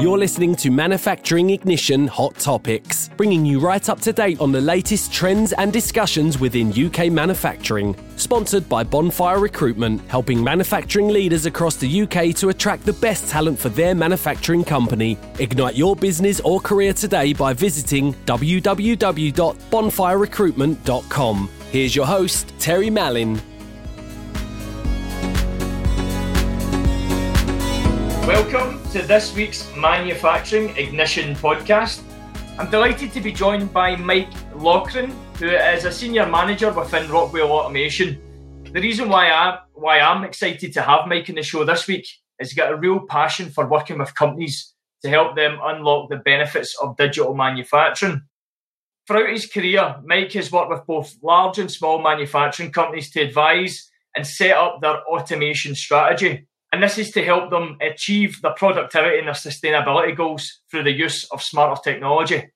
You're listening to Manufacturing Ignition Hot Topics, bringing you right up to date on the latest trends and discussions within UK manufacturing. Sponsored by Bonfire Recruitment, helping manufacturing leaders across the UK to attract the best talent for their manufacturing company. Ignite your business or career today by visiting www.bonfirerecruitment.com. Here's your host, Terry Mallin. Welcome to this week's Manufacturing Ignition podcast. I'm delighted to be joined by Mike Loughran, who is a senior manager within Rockwell Automation. The reason why I why I'm excited to have Mike in the show this week is he's got a real passion for working with companies to help them unlock the benefits of digital manufacturing. Throughout his career, Mike has worked with both large and small manufacturing companies to advise and set up their automation strategy. And this is to help them achieve their productivity and their sustainability goals through the use of smarter technology.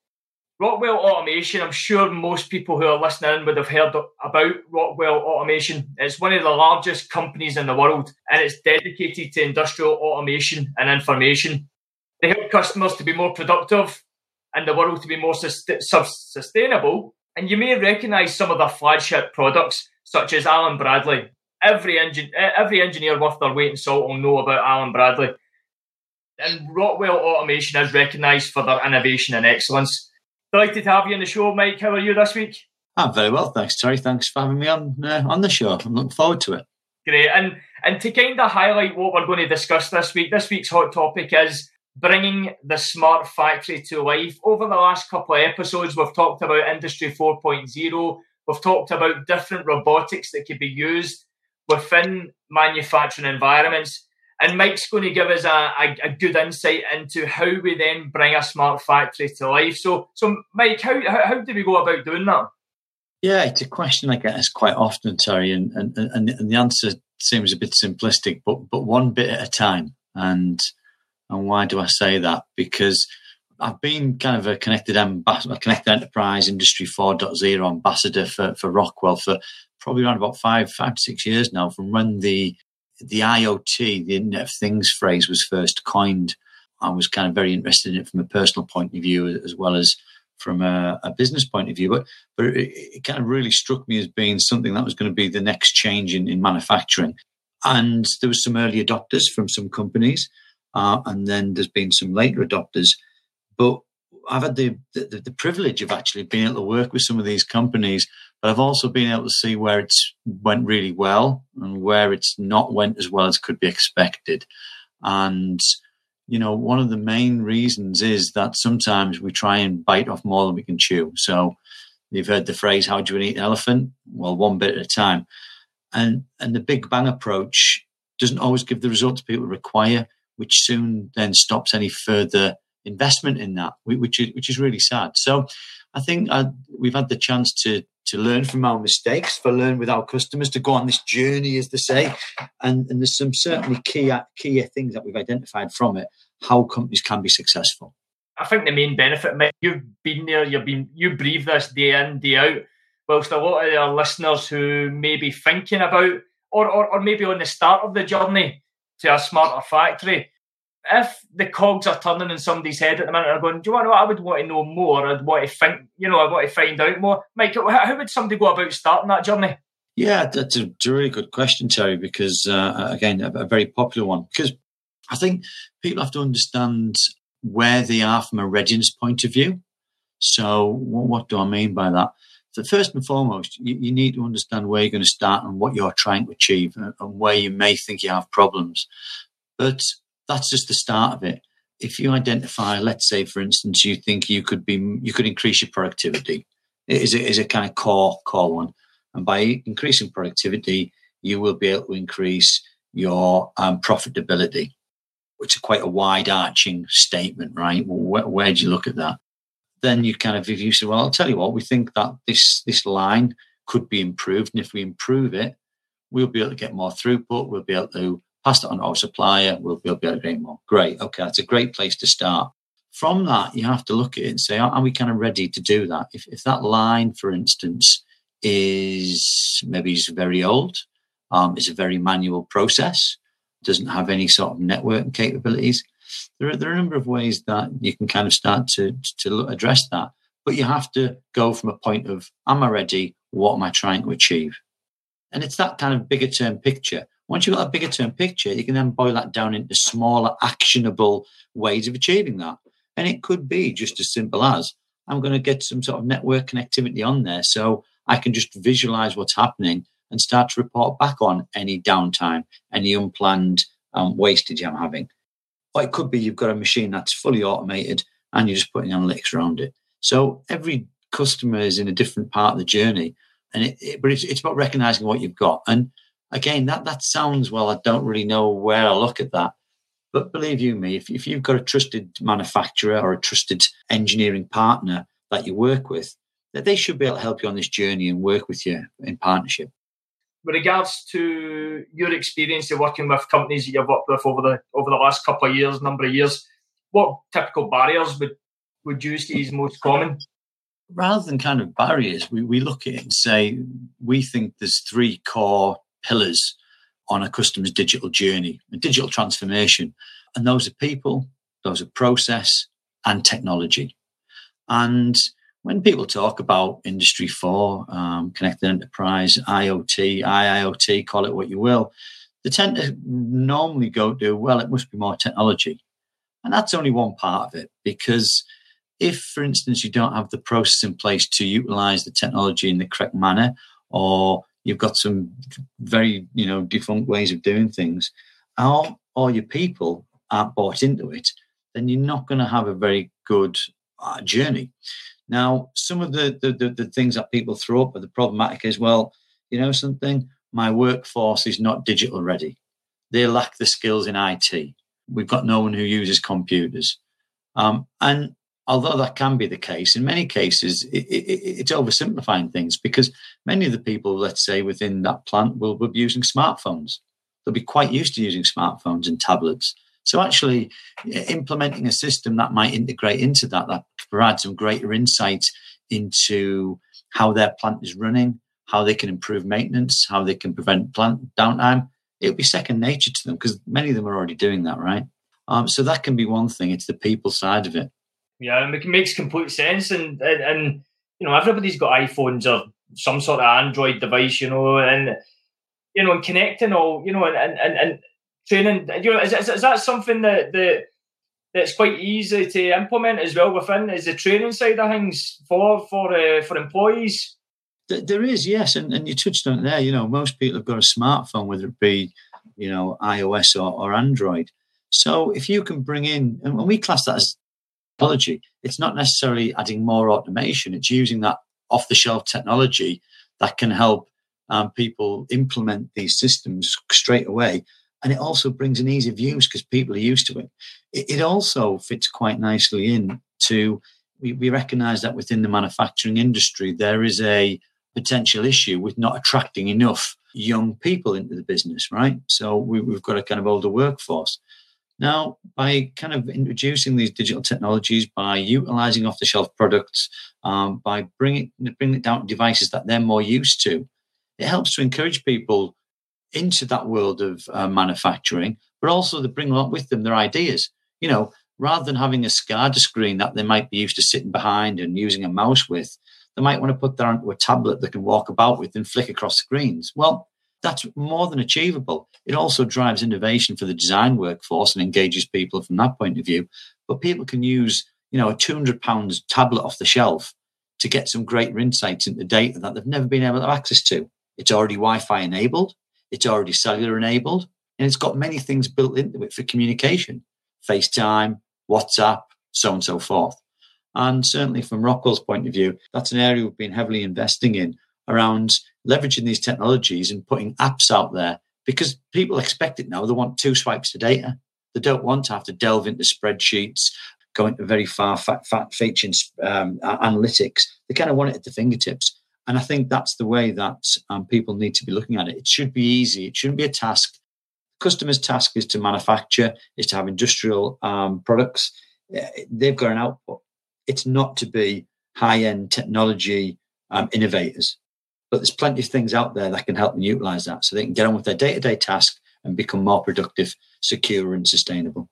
Rockwell Automation, I'm sure most people who are listening would have heard about Rockwell Automation. It's one of the largest companies in the world and it's dedicated to industrial automation and information. They help customers to be more productive and the world to be more sustainable. And you may recognize some of their flagship products, such as Allen Bradley, every engine, every engineer worth their weight in salt will know about Allen Bradley. And Rockwell Automation is recognised for their innovation and excellence. Delighted to have you on the show, Mike. How are you this week? I'm very well, thanks, Terry. Thanks for having me on uh, on the show. I'm looking forward to it. Great, and and to kind of highlight what we're going to discuss this week, this week's hot topic is bringing the smart factory to life. Over the last couple of episodes, we've talked about Industry 4.0. We've talked about different robotics that could be used within manufacturing environments. And Mike's going to give us a, a, a, good insight into how we then bring a smart factory to life. So, so Mike, how, how, how do we go about doing that? Yeah, it's a question I get asked quite often, Terry, and, and, and, and the answer seems a bit simplistic, but but one bit at a time. And and why do I say that? Because I've been kind of a connected ambassador, a connected enterprise industry 4.0 ambassador for, for Rockwell for probably around about five, five to six years now from when the the IoT, the Internet of Things phrase was first coined. I was kind of very interested in it from a personal point of view as well as from a, a business point of view. But but it, it, kind of really struck me as being something that was going to be the next change in, in manufacturing. And there was some early adopters from some companies, uh, and then there's been some later adopters. But I've had the, the, the privilege of actually being able to work with some of these companies but I've also been able to see where it's went really well and where it's not went as well as could be expected. And, you know, one of the main reasons is that sometimes we try and bite off more than we can chew. So you've heard the phrase, how do you eat an elephant? Well, one bit at a time. And, and the big bang approach doesn't always give the results people require, which soon then stops any further investment in that, which is, which is really sad. So I think I, uh, we've had the chance to to learn from our mistakes, for learn with our customers, to go on this journey, as they say. And, and there's some certainly key key things that we've identified from it, how companies can be successful. I think the main benefit, Mike, you've been there, you've been you breathe this day in, day out. Whilst a lot of our listeners who may be thinking about or, or, or maybe on the start of the journey to a smarter factory, if the cogs are turning in somebody's head at the minute, are going, do you want to know? I would want to know more. I'd want to think, you know, I want to find out more. Mike, how would somebody go about starting that journey? Yeah, that's a, really good question, Terry, because uh, again, a, a, very popular one. Because I think people have to understand where they are from a readiness point of view. So, what, what do I mean by that? So first and foremost, you, you, need to understand where you're going to start and what you're trying to achieve and, and where you may think you have problems. But that's just the start of it. If you identify, let's say, for instance, you think you could be, you could increase your productivity, is a, is a kind of core core one, and by increasing productivity, you will be able to increase your um, profitability, which is quite a wide arching statement, right? Well, where, where do you look at that? Then you kind of, if you say, well, I'll tell you what, we think that this this line could be improved, and if we improve it, we'll be able to get more throughput. We'll be able to pass it on to our supplier, we'll, we'll be able to get more. Great. Okay, that's a great place to start. From that, you have to look at it and say, are, we kind of ready to do that? If, if that line, for instance, is maybe is very old, um, is a very manual process, doesn't have any sort of networking capabilities, there are, there are a number of ways that you can kind of start to, to address that. But you have to go from a point of, am I ready? What am I trying to achieve? And it's that kind of bigger term picture. Once you've got a bigger term picture, you can then boil that down into smaller, actionable ways of achieving that. And it could be just as simple as I'm going to get some sort of network connectivity on there so I can just visualize what's happening and start to report back on any downtime, any unplanned um, wastage I'm having. Or it could be you've got a machine that's fully automated and you're just putting analytics around it. So every customer is in a different part of the journey, and it, it, but it's, it's about recognizing what you've got. And again, that that sounds well. I don't really know where I look at that, but believe you me, if, if you've got a trusted manufacturer or a trusted engineering partner that you work with, that they should be able to help you on this journey and work with you in partnership. With regards to your experience of working with companies that you've worked with over the over the last couple of years, number of years, what typical barriers would would you see as most common? Rather than kind of barriers, we, we look at it and say we think there's three core pillars on a customer's digital journey, a digital transformation. And those are people, those are process and technology. And when people talk about Industry 4, um, connected enterprise, IoT, IIoT, call it what you will, they tend to normally go to, well, it must be more technology. And that's only one part of it because if, for instance, you don't have the process in place to utilize the technology in the correct manner, or you've got some very, you know, defunct ways of doing things, or, or your people aren't bought into it, then you're not going to have a very good uh, journey. Now, some of the, the, the, the things that people throw up are the problematic as well. You know something? My workforce is not digital ready. They lack the skills in IT. We've got no one who uses computers. Um, and although that can be the case, in many cases, it, it, it's oversimplifying things because many of the people, let's say, within that plant will, be using smartphones. They'll be quite used to using smartphones and tablets. So actually implementing a system that might integrate into that, that provide some greater insight into how their plant is running, how they can improve maintenance, how they can prevent plant downtime. It would be second nature to them because many of them are already doing that, right? Um, so that can be one thing. It's the people side of it. Yeah, it makes complete sense. And, and and you know, everybody's got iPhones or some sort of Android device, you know, and you know, and connecting all, you know, and and and, training. You know, is, is, is that something that that that's quite easy to implement as well within is the training side of things for for uh, for employees. There is, yes, and, and you touched on it there. You know, most people have got a smartphone, whether it be, you know, iOS or, or Android. So if you can bring in, and we class that as technology, it's not necessarily adding more automation. It's using that off-the-shelf technology that can help um, people implement these systems straight away and it also brings an ease of use because people are used to it. It, it also fits quite nicely in to we, we recognize that within the manufacturing industry there is a potential issue with not attracting enough young people into the business, right? So we, have got a kind of older workforce. Now, by kind of introducing these digital technologies, by utilizing off the shelf products, um, by bringing, bringing it down to devices that they're more used to, it helps to encourage people into that world of uh, manufacturing, but also to bring along with them their ideas. You know, rather than having a SCADA screen that they might be used to sitting behind and using a mouse with, they might want to put that onto a tablet they can walk about with and flick across screens. Well, that's more than achievable. It also drives innovation for the design workforce and engages people from that point of view. But people can use, you know, a 200 pounds tablet off the shelf to get some greater insights into data that they've never been able to have access to. It's already Wi-Fi enabled. It's already cellular enabled and it's got many things built into it for communication FaceTime, WhatsApp, so on and so forth. And certainly from Rockwell's point of view, that's an area we've been heavily investing in around leveraging these technologies and putting apps out there because people expect it now. They want two swipes to data. They don't want to have to delve into spreadsheets, go into very far fat, fat featuring um, analytics. They kind of want it at the fingertips. And I think that's the way that um, people need to be looking at it. It should be easy. It shouldn't be a task. Customer's task is to manufacture, is to have industrial um, products. Eh, they've got an output. It's not to be high-end technology um, innovators. But there's plenty of things out there that can help them utilize that so they can get on with their day-to-day task and become more productive, secure, and sustainable.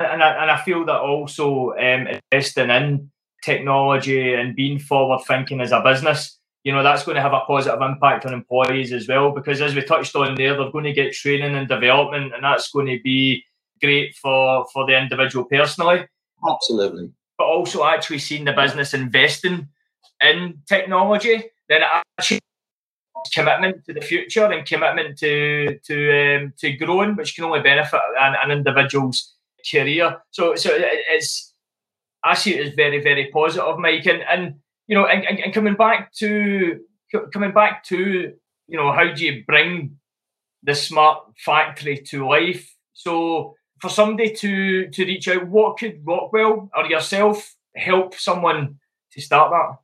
And I, and I feel that also um, investing in technology and being forward thinking as a business, you know, that's going to have a positive impact on employees as well. Because as we touched on there, they're going to get training and development, and that's going to be great for for the individual personally. Absolutely. But also actually seeing the business investing in technology, then it actually commitment to the future and commitment to to um, to growing, which can only benefit an, an individual's career. So so it's I see it as very very positive, Mike. And and you know, and, and coming back to coming back to you know, how do you bring the smart factory to life? So for somebody to to reach out, what could Rockwell or yourself help someone to start that?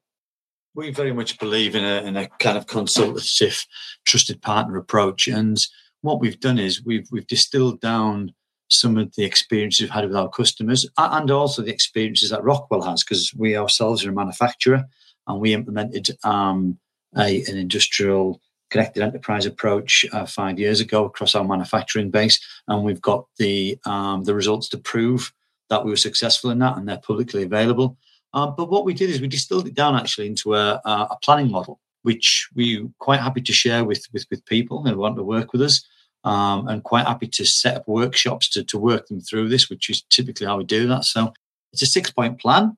We very much believe in a, in a kind of consultative, trusted partner approach. And what we've done is we've we've distilled down some of the experiences we've had with our customers and also the experiences that Rockwell has, because we ourselves are a manufacturer and we implemented um, a, an industrial connected enterprise approach uh, five years ago across our manufacturing base, and we've got the um, the results to prove that we were successful in that, and they're publicly available. Um, but what we did is we distilled it down actually into a, a planning model, which we quite happy to share with, with, with people who want to work with us. Um, and quite happy to set up workshops to, to work them through this, which is typically how we do that. So it's a six point plan.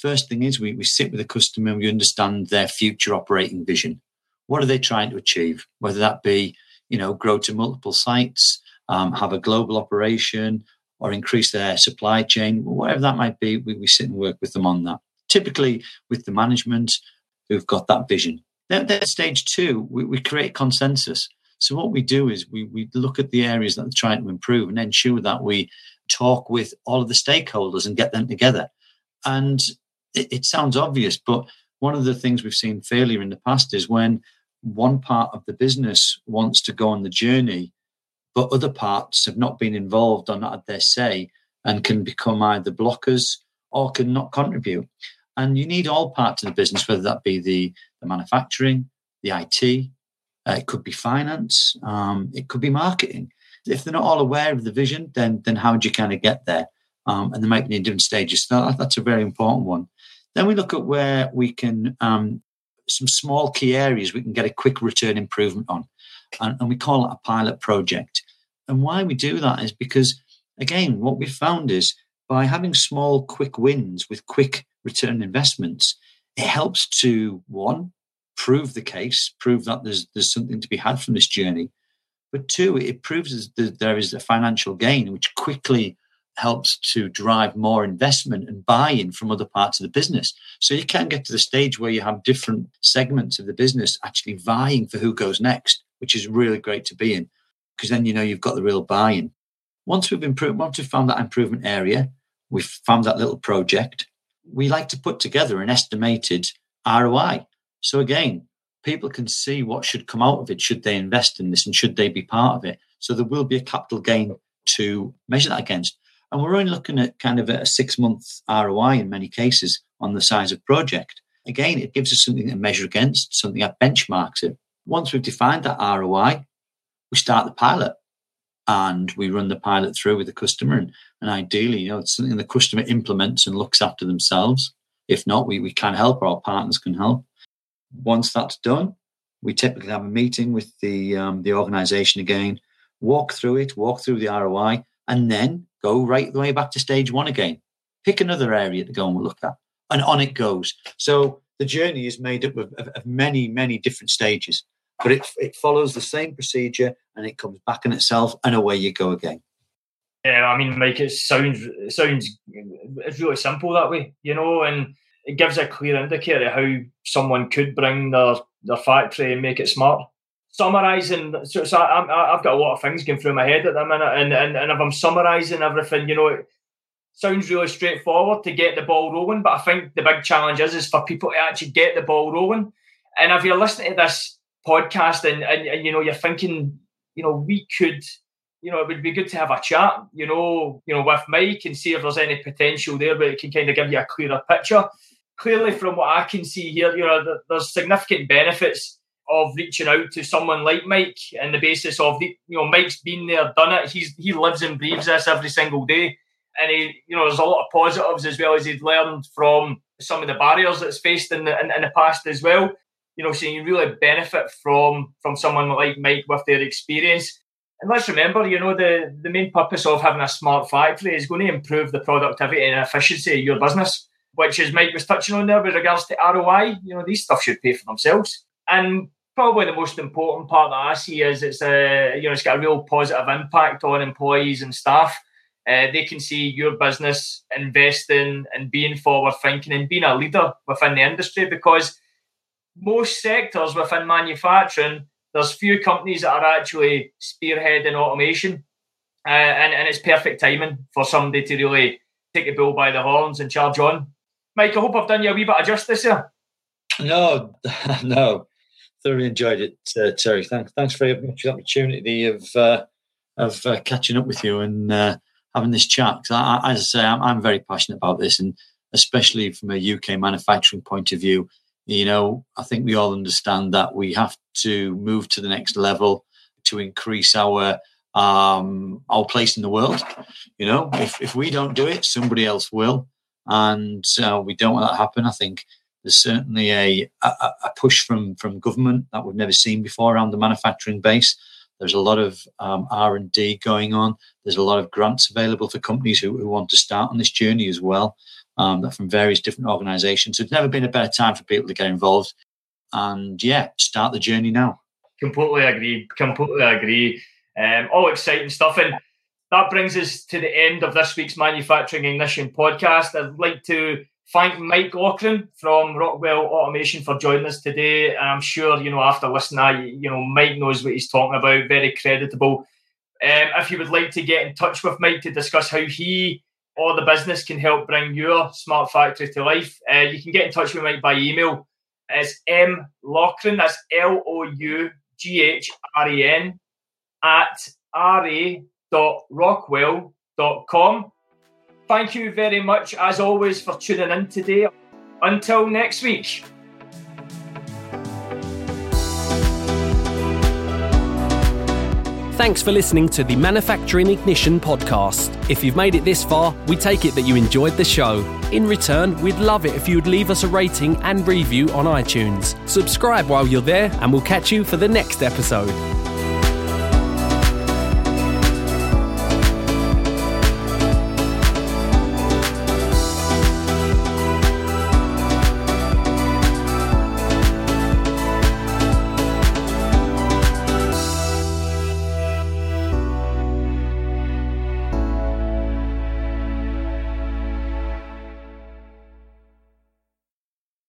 First thing is we, we sit with the customer and we understand their future operating vision. What are they trying to achieve? Whether that be, you know, grow to multiple sites, um, have a global operation, or increase their supply chain, whatever that might be, we, we sit and work with them on that. Typically with the management who've got that vision. Then, stage two, we, we create consensus. So what we do is we, we look at the areas that they're trying to improve and ensure that we talk with all of the stakeholders and get them together. And it, it sounds obvious, but one of the things we've seen failure in the past is when one part of the business wants to go on the journey but other parts have not been involved or not had their say and can become either blockers or can not contribute. And you need all parts of the business, whether that be the, the manufacturing, the IT, uh, it could be finance, um, it could be marketing. If they're not all aware of the vision, then then how do you kind of get there? Um, and they might be in different stages. So that's a very important one. Then we look at where we can um, some small key areas we can get a quick return improvement on and, and we call it a pilot project. And why we do that is because, again, what we found is by having small, quick wins with quick return investments, it helps to one prove the case, prove that there's there's something to be had from this journey, but two, it proves that there is a financial gain, which quickly helps to drive more investment and buy-in from other parts of the business. So you can get to the stage where you have different segments of the business actually vying for who goes next which is really great to be in because then you know you've got the real buy-in. Once we've improved, once we've found that improvement area, we've found that little project. We like to put together an estimated ROI. So again, people can see what should come out of it should they invest in this and should they be part of it. So there will be a capital gain to measure that against. And we're only looking at kind of a six month ROI in many cases on the size of project. Again, it gives us something to measure against, something that benchmarks it. Once we've defined that ROI, we start the pilot and we run the pilot through with the customer. And, and ideally, you know, it's something the customer implements and looks after themselves. If not, we, we can help or our partners can help. Once that's done, we typically have a meeting with the um, the organization again, walk through it, walk through the ROI, and then go right the way back to stage one again. Pick another area to go and look at, and on it goes. So the journey is made up of, of, of many, many different stages but it, it follows the same procedure and it comes back in itself and away you go again. Yeah, I mean, like it sounds it sounds it's really simple that way, you know, and it gives a clear indicator of how someone could bring their their factory and make it smart. Summarising, so, so I, have got a lot of things going through my head at the minute, and, and, and if I'm summarising everything, you know, it sounds really straightforward to get the ball rolling, but I think the big challenge is is for people to actually get the ball rolling. And if you're listening to this podcast and, and, and you know you're thinking you know we could you know it would be good to have a chat you know you know with Mike and see if there's any potential there but it can kind of give you a clearer picture. Clearly from what I can see here you know there's significant benefits of reaching out to someone like Mike and the basis of the you know Mike's been there done it. He's he lives and breathes this every single day and he, you know, there's a lot of positives as well as he'd learned from some of the barriers that's faced in the in, in the past as well. You know, so you really benefit from from someone like Mike with their experience. And let's remember, you know, the, the main purpose of having a smart factory is going to improve the productivity and efficiency of your business, which is Mike was touching on there with regards to ROI. You know, these stuff should pay for themselves. And probably the most important part that I see is it's a you know it's got a real positive impact on employees and staff. Uh, they can see your business investing and being forward thinking and being a leader within the industry because most sectors within manufacturing there's few companies that are actually spearheading automation, uh, and, and it's perfect timing for somebody to really take the bull by the horns and charge on. Mike, I hope I've done you a wee bit of justice here. No, no, thoroughly enjoyed it, uh, Terry. Thanks, thanks very much for the opportunity of uh, of uh, catching up with you and uh, having this chat. Because as I say, I'm, I'm very passionate about this, and especially from a UK manufacturing point of view, you know, I think we all understand that we have to move to the next level to increase our um, our place in the world. You know, if, if we don't do it, somebody else will, and uh, we don't want that to happen. I think there's certainly a, a, a push from from government that we've never seen before around the manufacturing base. There's a lot of um, R and D going on. There's a lot of grants available for companies who, who want to start on this journey as well um, from various different organizations. So it's never been a better time for people to get involved. And yeah, start the journey now. Completely agree. Completely agree. Um, all exciting stuff. And that brings us to the end of this week's Manufacturing Ignition podcast. I'd like to thank Mike Loughran from Rockwell Automation for joining us today. And I'm sure, you know, after listening, you know, Mike knows what he's talking about, very creditable. Um, if you would like to get in touch with Mike to discuss how he or the business can help bring your smart factory to life, uh, you can get in touch with Mike by email. It's M Loughran, that's L O U G H R E N, at ra.rockwell.com. Thank you very much, as always, for tuning in today. Until next week. Thanks for listening to the Manufacturing Ignition podcast. If you've made it this far, we take it that you enjoyed the show. In return, we'd love it if you'd leave us a rating and review on iTunes. Subscribe while you're there, and we'll catch you for the next episode.